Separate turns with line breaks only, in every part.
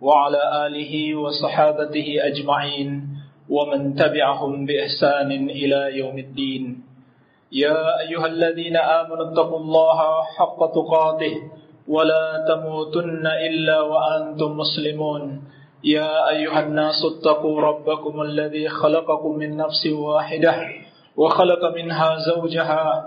وعلى آله وصحابته أجمعين ومن تبعهم بإحسان إلى يوم الدين يا أيها الذين آمنوا اتقوا الله حق تقاته ولا تموتن إلا وأنتم مسلمون يا أيها الناس اتقوا ربكم الذي خلقكم من نفس واحدة وخلق منها زوجها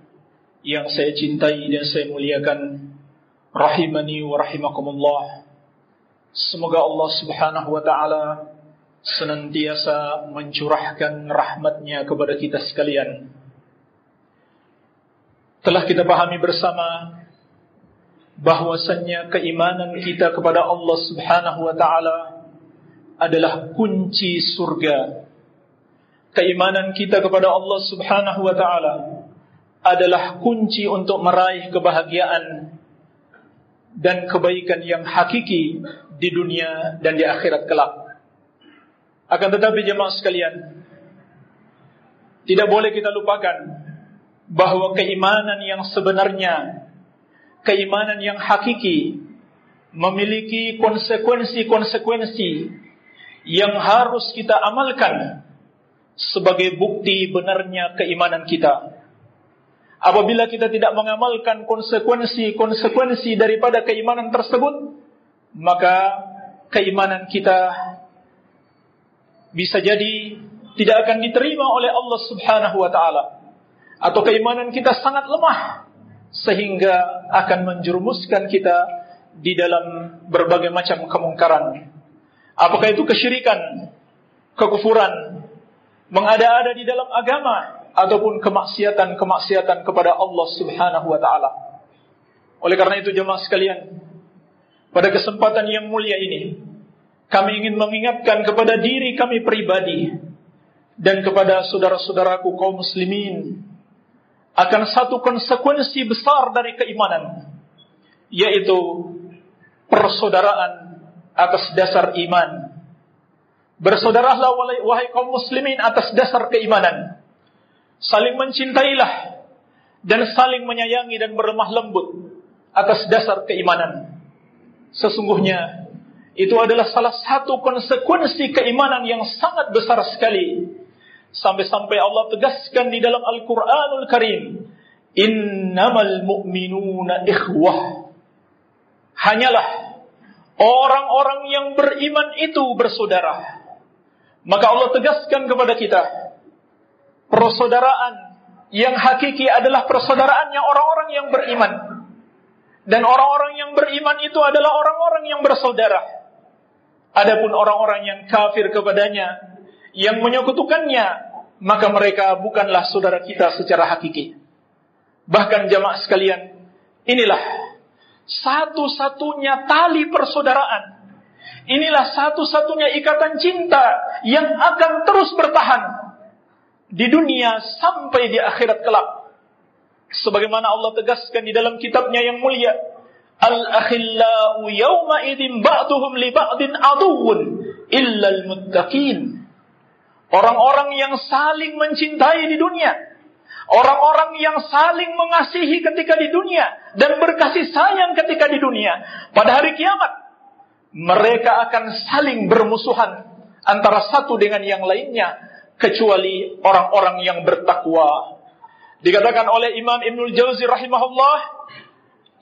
yang saya cintai dan saya muliakan rahimani wa rahimakumullah semoga Allah Subhanahu wa taala senantiasa mencurahkan rahmatnya kepada kita sekalian telah kita pahami bersama bahwasannya keimanan kita kepada Allah Subhanahu wa taala adalah kunci surga keimanan kita kepada Allah Subhanahu wa taala adalah kunci untuk meraih kebahagiaan dan kebaikan yang hakiki di dunia dan di akhirat kelak. Akan tetapi jemaah sekalian, tidak boleh kita lupakan bahwa keimanan yang sebenarnya, keimanan yang hakiki memiliki konsekuensi-konsekuensi yang harus kita amalkan sebagai bukti benarnya keimanan kita. Apabila kita tidak mengamalkan konsekuensi-konsekuensi daripada keimanan tersebut, maka keimanan kita bisa jadi tidak akan diterima oleh Allah Subhanahu wa taala atau keimanan kita sangat lemah sehingga akan menjerumuskan kita di dalam berbagai macam kemungkaran. Apakah itu kesyirikan, kekufuran, mengada-ada di dalam agama, ataupun kemaksiatan-kemaksiatan kepada Allah Subhanahu wa taala. Oleh karena itu jemaah sekalian, pada kesempatan yang mulia ini kami ingin mengingatkan kepada diri kami pribadi dan kepada saudara-saudaraku kaum muslimin akan satu konsekuensi besar dari keimanan yaitu persaudaraan atas dasar iman. Bersaudaralah wahai kaum muslimin atas dasar keimanan saling mencintailah dan saling menyayangi dan berlemah lembut atas dasar keimanan. Sesungguhnya itu adalah salah satu konsekuensi keimanan yang sangat besar sekali. Sampai-sampai Allah tegaskan di dalam Al-Quranul Karim. Innamal mu'minuna ikhwah. Hanyalah orang-orang yang beriman itu bersaudara. Maka Allah tegaskan kepada kita persaudaraan yang hakiki adalah persaudaraannya orang-orang yang beriman. Dan orang-orang yang beriman itu adalah orang-orang yang bersaudara. Adapun orang-orang yang kafir kepadanya, yang menyekutukannya, maka mereka bukanlah saudara kita secara hakiki. Bahkan jamaah sekalian, inilah satu-satunya tali persaudaraan. Inilah satu-satunya ikatan cinta yang akan terus bertahan di dunia sampai di akhirat kelak. Sebagaimana Allah tegaskan di dalam kitabnya yang mulia, Al-akhillau yawma idin ba'duhum li ba'din aduwwun illa al-muttaqin. Orang-orang yang saling mencintai di dunia, orang-orang yang saling mengasihi ketika di dunia dan berkasih sayang ketika di dunia, pada hari kiamat mereka akan saling bermusuhan antara satu dengan yang lainnya kecuali orang-orang yang bertakwa. Dikatakan oleh Imam Ibnul Jauzi rahimahullah,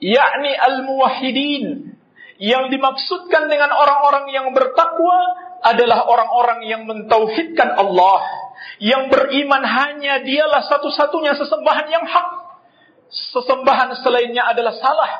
yakni al-muwahhidin. Yang dimaksudkan dengan orang-orang yang bertakwa adalah orang-orang yang mentauhidkan Allah, yang beriman hanya dialah satu-satunya sesembahan yang hak. Sesembahan selainnya adalah salah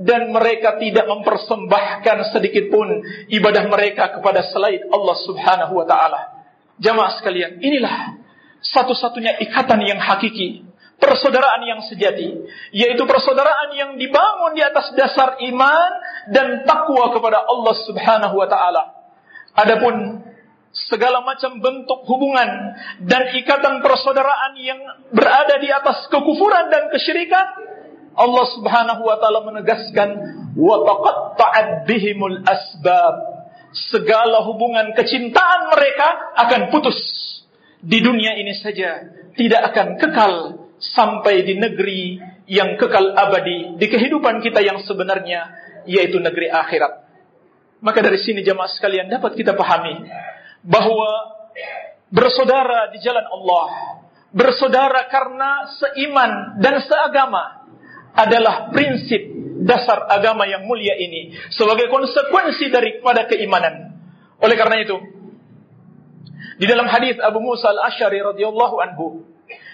dan mereka tidak mempersembahkan sedikit pun ibadah mereka kepada selain Allah Subhanahu wa taala. Jamaah sekalian, inilah satu-satunya ikatan yang hakiki, persaudaraan yang sejati, yaitu persaudaraan yang dibangun di atas dasar iman dan takwa kepada Allah Subhanahu wa taala. Adapun segala macam bentuk hubungan dan ikatan persaudaraan yang berada di atas kekufuran dan kesyirikan, Allah Subhanahu wa taala menegaskan wa taqatta'at asbab segala hubungan kecintaan mereka akan putus. Di dunia ini saja tidak akan kekal sampai di negeri yang kekal abadi di kehidupan kita yang sebenarnya yaitu negeri akhirat. Maka dari sini jemaah sekalian dapat kita pahami bahwa bersaudara di jalan Allah, bersaudara karena seiman dan seagama adalah prinsip dasar agama yang mulia ini sebagai konsekuensi daripada keimanan. Oleh karena itu, di dalam hadis Abu Musa Al-Asy'ari radhiyallahu anhu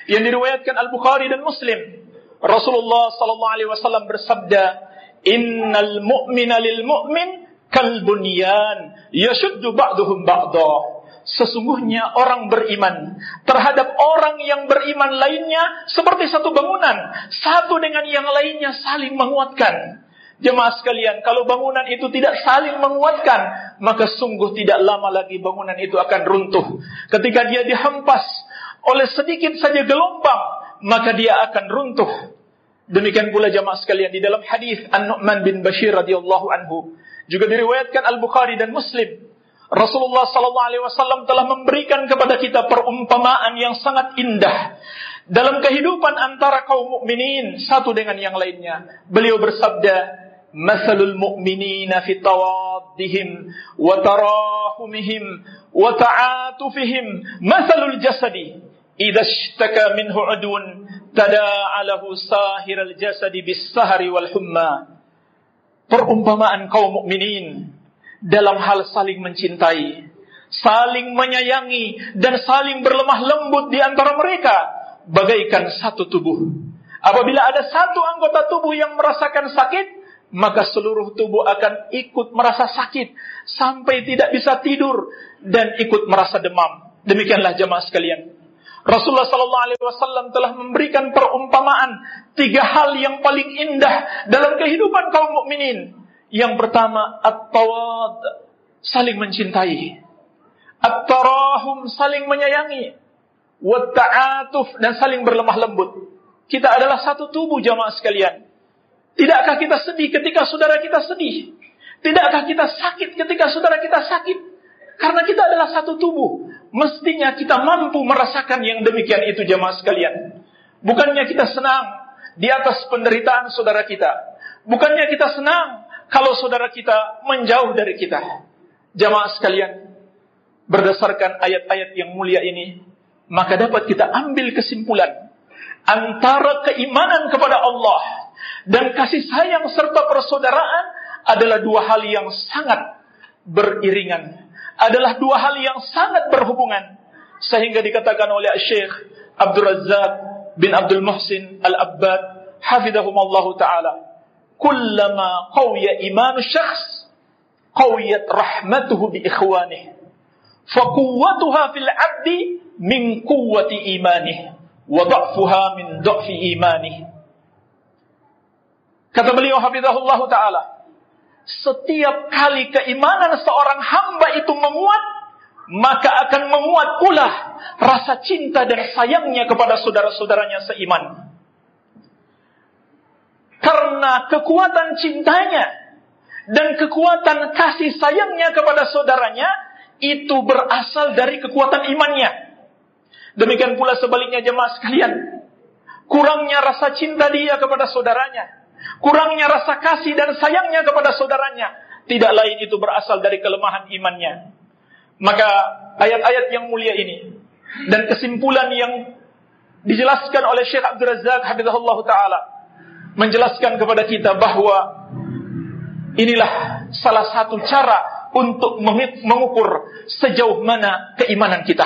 yang diriwayatkan Al-Bukhari dan Muslim, Rasulullah sallallahu alaihi wasallam bersabda, "Innal mu'mina lil mu'min kal bunyan yashuddu ba'duhum ba'dha." sesungguhnya orang beriman terhadap orang yang beriman lainnya seperti satu bangunan, satu dengan yang lainnya saling menguatkan. Jemaah sekalian, kalau bangunan itu tidak saling menguatkan, maka sungguh tidak lama lagi bangunan itu akan runtuh. Ketika dia dihempas oleh sedikit saja gelombang, maka dia akan runtuh. Demikian pula jemaah sekalian di dalam hadis An-Nu'man bin Bashir radhiyallahu anhu juga diriwayatkan Al-Bukhari dan Muslim Rasulullah sallallahu alaihi wasallam telah memberikan kepada kita perumpamaan yang sangat indah dalam kehidupan antara kaum mukminin satu dengan yang lainnya. Beliau bersabda, "Masalul mukminin, fi tawaddihim wa tarahumihim wa ta'atufihim masalul jasadi idza ishtaka minhu 'udwun tada'alahu sahiral jasadi bis sahari wal humma." Perumpamaan kaum mukminin dalam hal saling mencintai, saling menyayangi, dan saling berlemah lembut di antara mereka, bagaikan satu tubuh. Apabila ada satu anggota tubuh yang merasakan sakit, maka seluruh tubuh akan ikut merasa sakit sampai tidak bisa tidur dan ikut merasa demam. Demikianlah jemaah sekalian. Rasulullah Sallallahu Alaihi Wasallam telah memberikan perumpamaan tiga hal yang paling indah dalam kehidupan kaum mukminin. Yang pertama, at-tawad, saling mencintai. At-tarahum, saling menyayangi. Wat-ta'atuf, dan saling berlemah lembut. Kita adalah satu tubuh jamaah sekalian. Tidakkah kita sedih ketika saudara kita sedih? Tidakkah kita sakit ketika saudara kita sakit? Karena kita adalah satu tubuh. Mestinya kita mampu merasakan yang demikian itu jamaah sekalian. Bukannya kita senang di atas penderitaan saudara kita. Bukannya kita senang kalau saudara kita menjauh dari kita. Jamaah sekalian, berdasarkan ayat-ayat yang mulia ini, maka dapat kita ambil kesimpulan antara keimanan kepada Allah dan kasih sayang serta persaudaraan adalah dua hal yang sangat beriringan, adalah dua hal yang sangat berhubungan sehingga dikatakan oleh Syekh Abdul Razak bin Abdul Muhsin Al-Abbad hafizahumallahu taala kullama qawiya iman syakhs qawiyat rahmatuhu bi ikhwanih fa quwwatuha fil 'abdi min quwwati imanih wa dha'fuha min dha'fi imanih kata beliau hafizahullah taala setiap kali keimanan seorang hamba itu menguat maka akan menguat pula rasa cinta dan sayangnya kepada saudara-saudaranya seiman karena kekuatan cintanya dan kekuatan kasih sayangnya kepada saudaranya itu berasal dari kekuatan imannya. Demikian pula sebaliknya jemaah sekalian. Kurangnya rasa cinta dia kepada saudaranya. Kurangnya rasa kasih dan sayangnya kepada saudaranya. Tidak lain itu berasal dari kelemahan imannya. Maka ayat-ayat yang mulia ini. Dan kesimpulan yang dijelaskan oleh Syekh Abdul Razak Ta'ala menjelaskan kepada kita bahwa inilah salah satu cara untuk mengukur sejauh mana keimanan kita.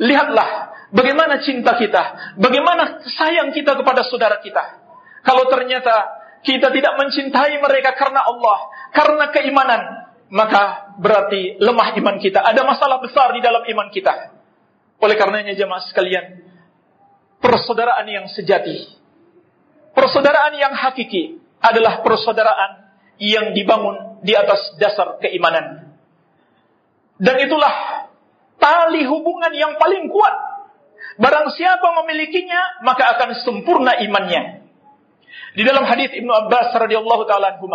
Lihatlah bagaimana cinta kita, bagaimana sayang kita kepada saudara kita. Kalau ternyata kita tidak mencintai mereka karena Allah, karena keimanan, maka berarti lemah iman kita. Ada masalah besar di dalam iman kita. Oleh karenanya jemaah sekalian, persaudaraan yang sejati Persaudaraan yang hakiki adalah persaudaraan yang dibangun di atas dasar keimanan. Dan itulah tali hubungan yang paling kuat. Barang siapa memilikinya, maka akan sempurna imannya. Di dalam hadis Ibnu Abbas radhiyallahu taala anhu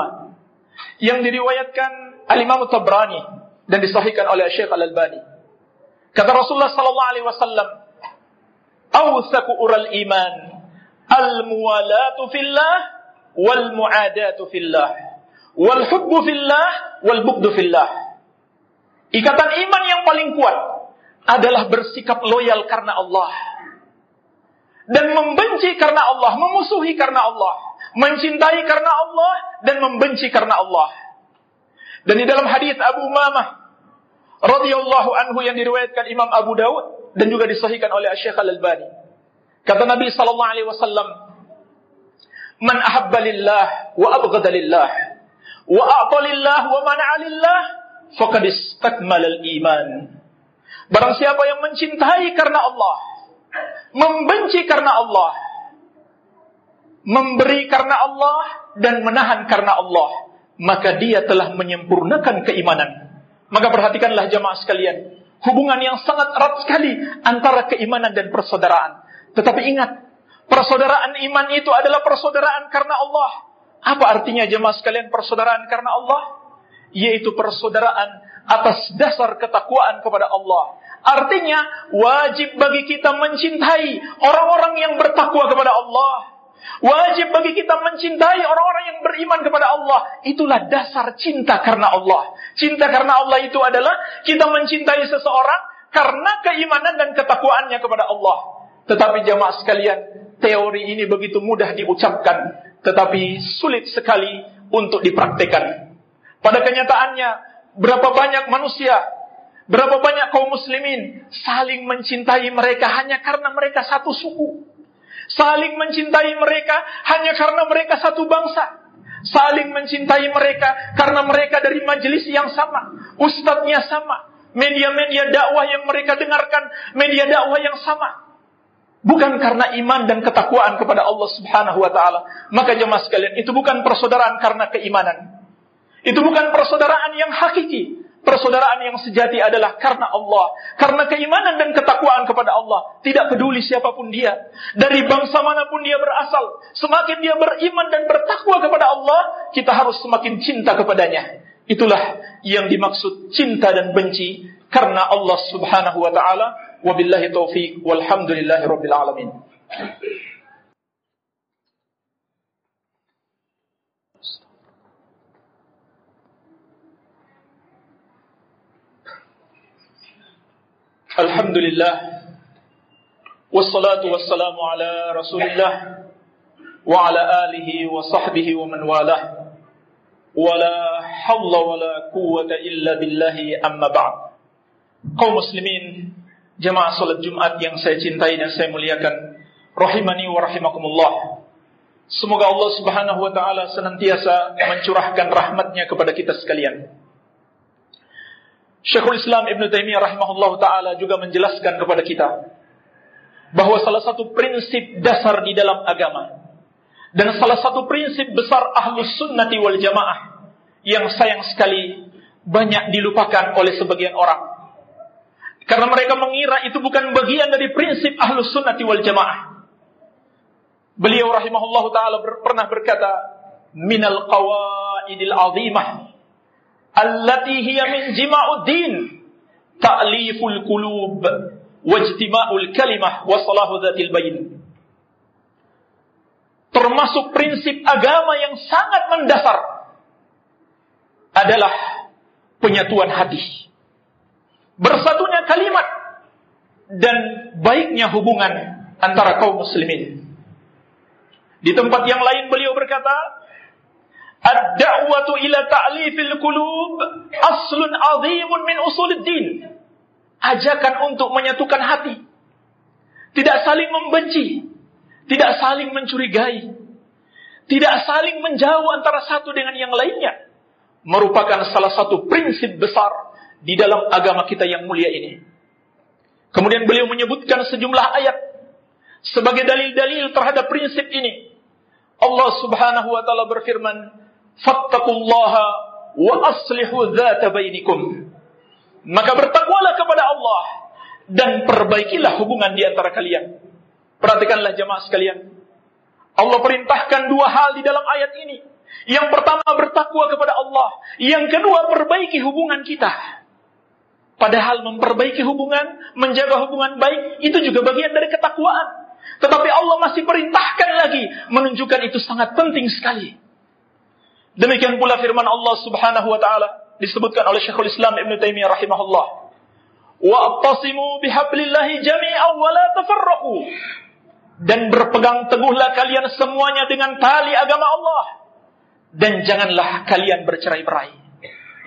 yang diriwayatkan Al Imam Tabrani dan disahihkan oleh Syekh Al Albani. Kata Rasulullah sallallahu alaihi wasallam, "Awsaku ural iman al-muwalatu fillah wal mu'adatu fillah wal hubbu fillah wal bugdu fillah. Ikatan iman yang paling kuat adalah bersikap loyal karena Allah dan membenci karena Allah, memusuhi karena Allah, mencintai karena Allah dan membenci karena Allah. Dan di dalam hadis Abu Mamah radhiyallahu anhu yang diriwayatkan Imam Abu Daud dan juga disahihkan oleh Syekh Al-Albani Kata Nabi sallallahu alaihi wasallam, "Man ahabba lillah wa abghada lillah wa a'ta lillah wa mana'a lillah faqad istakmala al-iman." Barang siapa yang mencintai karena Allah, membenci karena Allah, memberi karena Allah dan menahan karena Allah, maka dia telah menyempurnakan keimanan. Maka perhatikanlah jamaah sekalian, hubungan yang sangat erat sekali antara keimanan dan persaudaraan. Tetapi ingat, persaudaraan iman itu adalah persaudaraan karena Allah. Apa artinya jemaah sekalian persaudaraan karena Allah? Yaitu persaudaraan atas dasar ketakwaan kepada Allah. Artinya wajib bagi kita mencintai orang-orang yang bertakwa kepada Allah. Wajib bagi kita mencintai orang-orang yang beriman kepada Allah. Itulah dasar cinta karena Allah. Cinta karena Allah itu adalah kita mencintai seseorang karena keimanan dan ketakwaannya kepada Allah. Tetapi jamaah sekalian, teori ini begitu mudah diucapkan, tetapi sulit sekali untuk dipraktekan. Pada kenyataannya, berapa banyak manusia, berapa banyak kaum muslimin saling mencintai mereka hanya karena mereka satu suku. Saling mencintai mereka hanya karena mereka satu bangsa. Saling mencintai mereka karena mereka dari majelis yang sama, ustadznya sama, media-media dakwah yang mereka dengarkan, media dakwah yang sama bukan karena iman dan ketakwaan kepada Allah Subhanahu wa taala. Maka jemaah sekalian, itu bukan persaudaraan karena keimanan. Itu bukan persaudaraan yang hakiki. Persaudaraan yang sejati adalah karena Allah, karena keimanan dan ketakwaan kepada Allah, tidak peduli siapapun dia, dari bangsa manapun dia berasal. Semakin dia beriman dan bertakwa kepada Allah, kita harus semakin cinta kepadanya. Itulah yang dimaksud cinta dan benci karena Allah Subhanahu wa taala وبالله التوفيق والحمد لله رب العالمين الحمد لله والصلاة والسلام على رسول الله وعلى آله وصحبه ومن والاه ولا حول ولا قوة إلا بالله أما بعد قوم مسلمين Jemaah salat Jumat yang saya cintai dan saya muliakan, rahimani wa rahimakumullah. Semoga Allah Subhanahu wa taala senantiasa mencurahkan rahmatnya kepada kita sekalian. Syekhul Islam Ibn Taimiyah rahimahullah taala juga menjelaskan kepada kita bahwa salah satu prinsip dasar di dalam agama dan salah satu prinsip besar ahlus sunnati wal jamaah yang sayang sekali banyak dilupakan oleh sebagian orang karena mereka mengira itu bukan bagian dari prinsip ahlus sunnati wal jamaah. Beliau rahimahullah ta'ala ber, pernah berkata, Minal qawaidil azimah, Allati hiya min din, Ta'liful kulub, Wajtima'ul kalimah, Wasalahu dhatil bayin. Termasuk prinsip agama yang sangat mendasar, Adalah penyatuan hati bersatunya kalimat dan baiknya hubungan antara kaum muslimin. Di tempat yang lain beliau berkata, "Ad-da'watu ila ta'lifil qulub aslun 'azimun min usuluddin." Ajakan untuk menyatukan hati. Tidak saling membenci, tidak saling mencurigai, tidak saling menjauh antara satu dengan yang lainnya merupakan salah satu prinsip besar di dalam agama kita yang mulia ini. Kemudian beliau menyebutkan sejumlah ayat sebagai dalil-dalil terhadap prinsip ini. Allah Subhanahu wa taala berfirman, "Fattaqullaha wa aslihu dzata bainikum." Maka bertakwalah kepada Allah dan perbaikilah hubungan di antara kalian. Perhatikanlah jemaah sekalian. Allah perintahkan dua hal di dalam ayat ini. Yang pertama bertakwa kepada Allah, yang kedua perbaiki hubungan kita. Padahal memperbaiki hubungan, menjaga hubungan baik, itu juga bagian dari ketakwaan. Tetapi Allah masih perintahkan lagi, menunjukkan itu sangat penting sekali. Demikian pula firman Allah Subhanahu wa taala disebutkan oleh Syekhul Islam Ibn Taimiyah rahimahullah. Wa'tasimu bihablillahi اللَّهِ جَمِيعًا وَلَا تَفَرَّقُوا Dan berpegang teguhlah kalian semuanya dengan tali agama Allah. Dan janganlah kalian bercerai-berai.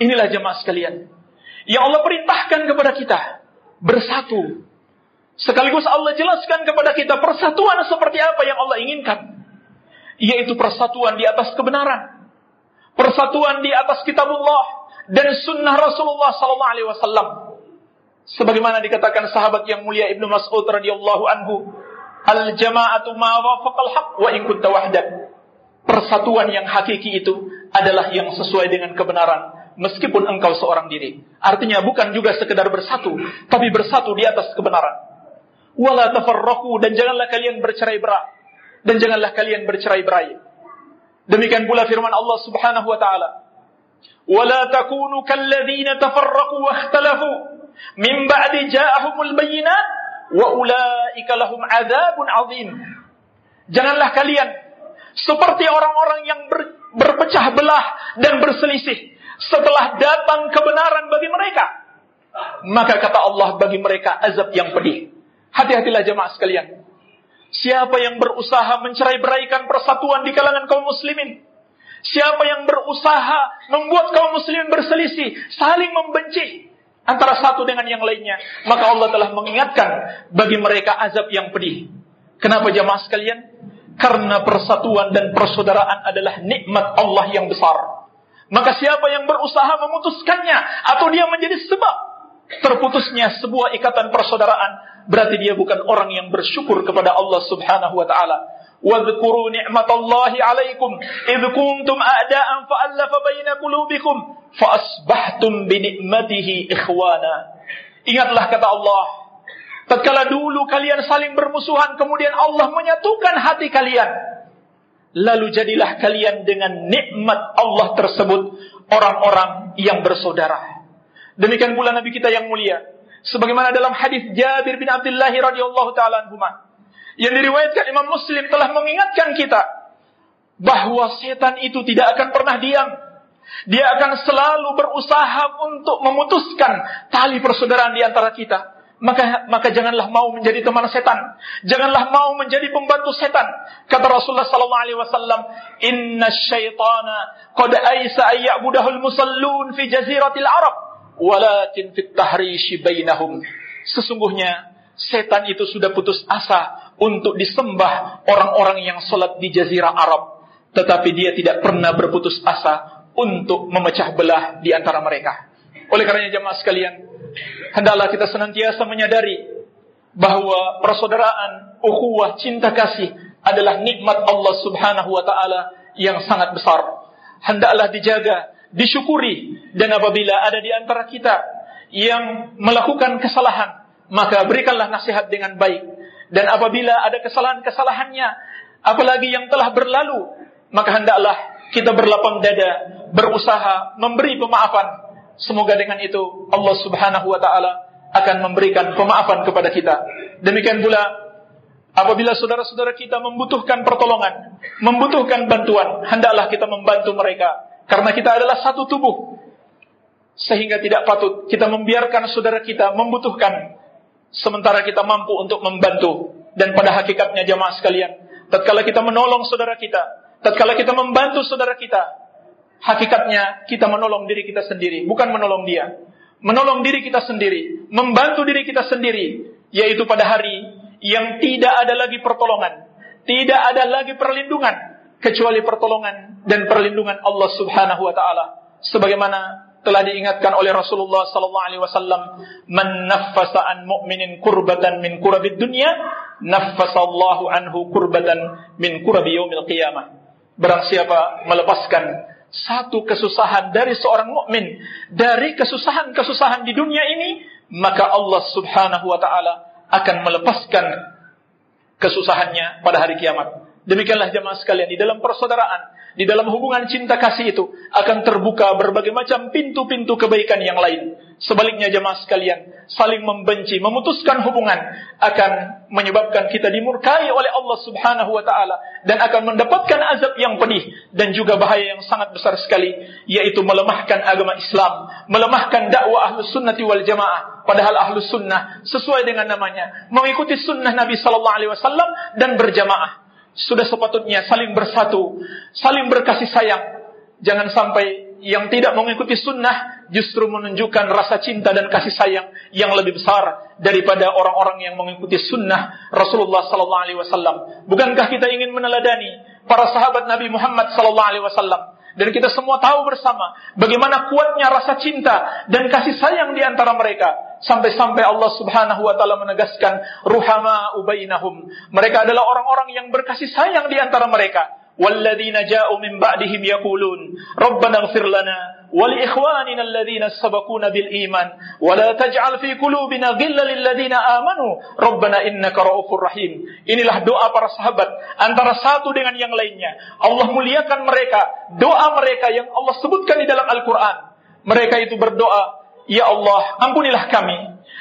Inilah jemaah sekalian yang Allah perintahkan kepada kita bersatu. Sekaligus Allah jelaskan kepada kita persatuan seperti apa yang Allah inginkan, yaitu persatuan di atas kebenaran, persatuan di atas kitabullah dan sunnah Rasulullah SAW. Sebagaimana dikatakan sahabat yang mulia Ibnu Mas'ud radhiyallahu anhu, "Al jama'atu ma wafaqal haqq wa in kunta wahdak." Persatuan yang hakiki itu adalah yang sesuai dengan kebenaran meskipun engkau seorang diri. Artinya bukan juga sekedar bersatu, tapi bersatu di atas kebenaran. Wala tafarraku dan janganlah kalian bercerai-berai dan janganlah kalian bercerai-berai. Demikian pula firman Allah Subhanahu wa taala. Wala takunu kalladhina tafarraku wa akhtalafu min ba'di ja'ahumul bayinat wa ulaika lahum azabun azim. Janganlah kalian seperti orang-orang yang ber, berpecah belah dan berselisih setelah datang kebenaran bagi mereka. Maka kata Allah bagi mereka azab yang pedih. Hati-hatilah jemaah sekalian. Siapa yang berusaha mencerai-beraikan persatuan di kalangan kaum muslimin, siapa yang berusaha membuat kaum muslimin berselisih, saling membenci antara satu dengan yang lainnya, maka Allah telah mengingatkan bagi mereka azab yang pedih. Kenapa jemaah sekalian? Karena persatuan dan persaudaraan adalah nikmat Allah yang besar. Maka siapa yang berusaha memutuskannya atau dia menjadi sebab terputusnya sebuah ikatan persaudaraan, berarti dia bukan orang yang bersyukur kepada Allah Subhanahu wa taala. واذكروا نعمة الله عليكم إذ كنتم أعداء فألف بين قلوبكم فأصبحتم بنعمته إخوانا Ingatlah kata Allah Tatkala dulu kalian saling bermusuhan Kemudian Allah menyatukan hati kalian Lalu jadilah kalian dengan nikmat Allah tersebut orang-orang yang bersaudara. Demikian pula Nabi kita yang mulia. Sebagaimana dalam hadis Jabir bin Abdullah radhiyallahu taala yang diriwayatkan Imam Muslim telah mengingatkan kita bahwa setan itu tidak akan pernah diam. Dia akan selalu berusaha untuk memutuskan tali persaudaraan di antara kita maka maka janganlah mau menjadi teman setan, janganlah mau menjadi pembantu setan. Kata Rasulullah sallallahu alaihi wasallam, "Inna syaitana qad aisa ayyabudahul musallun fi jaziratil Arab, walakin fit tahrishi bainahum." Sesungguhnya setan itu sudah putus asa untuk disembah orang-orang yang sholat di jazirah Arab, tetapi dia tidak pernah berputus asa untuk memecah belah di antara mereka. Oleh karenanya jemaah sekalian, Hendaklah kita senantiasa menyadari bahwa persaudaraan, ukhuwah, cinta kasih adalah nikmat Allah Subhanahu wa taala yang sangat besar. Hendaklah dijaga, disyukuri dan apabila ada di antara kita yang melakukan kesalahan, maka berikanlah nasihat dengan baik. Dan apabila ada kesalahan-kesalahannya, apalagi yang telah berlalu, maka hendaklah kita berlapang dada, berusaha memberi pemaafan Semoga dengan itu Allah Subhanahu wa taala akan memberikan pemaafan kepada kita. Demikian pula apabila saudara-saudara kita membutuhkan pertolongan, membutuhkan bantuan, hendaklah kita membantu mereka karena kita adalah satu tubuh. Sehingga tidak patut kita membiarkan saudara kita membutuhkan sementara kita mampu untuk membantu. Dan pada hakikatnya jamaah sekalian, tatkala kita menolong saudara kita, tatkala kita membantu saudara kita, Hakikatnya kita menolong diri kita sendiri, bukan menolong dia. Menolong diri kita sendiri, membantu diri kita sendiri, yaitu pada hari yang tidak ada lagi pertolongan, tidak ada lagi perlindungan kecuali pertolongan dan perlindungan Allah Subhanahu wa taala sebagaimana telah diingatkan oleh Rasulullah sallallahu alaihi wasallam man naffasa mu'minin kurbatan min kurabid dunya nafasallahu anhu kurbatan min kurabi qiyamah barang siapa melepaskan satu kesusahan dari seorang mukmin dari kesusahan-kesusahan di dunia ini, maka Allah Subhanahu wa taala akan melepaskan kesusahannya pada hari kiamat. Demikianlah jemaah sekalian, di dalam persaudaraan, di dalam hubungan cinta kasih itu akan terbuka berbagai macam pintu-pintu kebaikan yang lain. Sebaliknya jemaah sekalian, saling membenci, memutuskan hubungan akan menyebabkan kita dimurkai oleh Allah Subhanahu wa taala dan akan mendapatkan azab yang pedih dan juga bahaya yang sangat besar sekali yaitu melemahkan agama Islam, melemahkan dakwah Ahlus Sunnati wal Jamaah padahal Ahlus Sunnah sesuai dengan namanya mengikuti sunnah Nabi sallallahu alaihi wasallam dan berjamaah sudah sepatutnya saling bersatu, saling berkasih sayang. Jangan sampai yang tidak mengikuti sunnah justru menunjukkan rasa cinta dan kasih sayang yang lebih besar daripada orang-orang yang mengikuti sunnah Rasulullah Sallallahu Alaihi Wasallam. Bukankah kita ingin meneladani para sahabat Nabi Muhammad Sallallahu Alaihi Wasallam? Dan kita semua tahu bersama bagaimana kuatnya rasa cinta dan kasih sayang di antara mereka. Sampai-sampai Allah subhanahu wa ta'ala menegaskan, Ruhama ubainahum. Mereka adalah orang-orang yang berkasih sayang di antara mereka. والذين جاءوا من بعدهم يقولون ربنا اغفر لنا ولإخواننا الذين سبقونا بالإيمان ولا تجعل في قلوبنا غلا للذين آمنوا ربنا إنك رؤوف رحيم inilah doa para sahabat antara satu dengan yang lainnya Allah muliakan mereka doa mereka yang Allah sebutkan di dalam Al-Qur'an mereka itu berdoa ya Allah ampunilah kami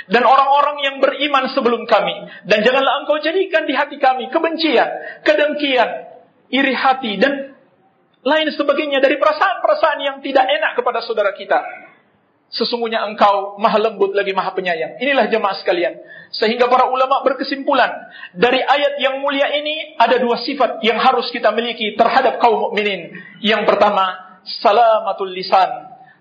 dan orang-orang yang beriman sebelum kami dan janganlah engkau jadikan di hati kami kebencian kedengkian iri hati, dan lain sebagainya dari perasaan-perasaan yang tidak enak kepada saudara kita. Sesungguhnya engkau maha lembut lagi maha penyayang. Inilah jemaah sekalian. Sehingga para ulama berkesimpulan dari ayat yang mulia ini ada dua sifat yang harus kita miliki terhadap kaum mukminin. Yang pertama, salamatul lisan.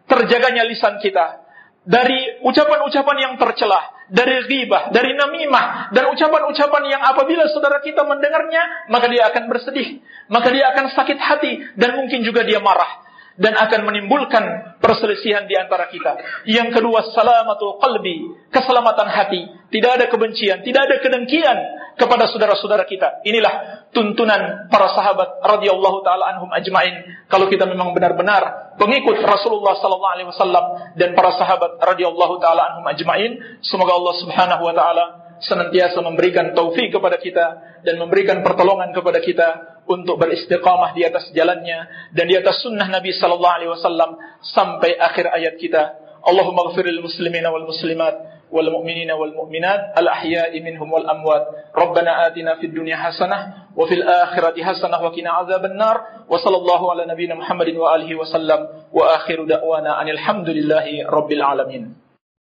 Terjaganya lisan kita dari ucapan-ucapan yang tercelah, dari ghibah, dari namimah, dan ucapan-ucapan yang apabila saudara kita mendengarnya, maka dia akan bersedih, maka dia akan sakit hati, dan mungkin juga dia marah dan akan menimbulkan perselisihan di antara kita. Yang kedua, salamatul qalbi, keselamatan hati. Tidak ada kebencian, tidak ada kedengkian kepada saudara-saudara kita. Inilah tuntunan para sahabat radhiyallahu taala anhum ajmain. Kalau kita memang benar-benar pengikut Rasulullah sallallahu alaihi wasallam dan para sahabat radhiyallahu taala anhum ajmain, semoga Allah Subhanahu wa taala senantiasa memberikan taufik kepada kita dan memberikan pertolongan kepada kita untuk beristiqamah di atas jalannya dan di atas sunnah Nabi sallallahu alaihi wasallam sampai akhir ayat kita. Allahumma ghafiril muslimina wal muslimat والمؤمنين والمؤمنات الأحياء منهم والأموات ربنا آتنا في الدنيا حسنة وفي الآخرة حسنة وقنا عذاب النار وصلى الله على نبينا محمد وآله وسلم وآخر دعوانا أن الحمد لله رب العالمين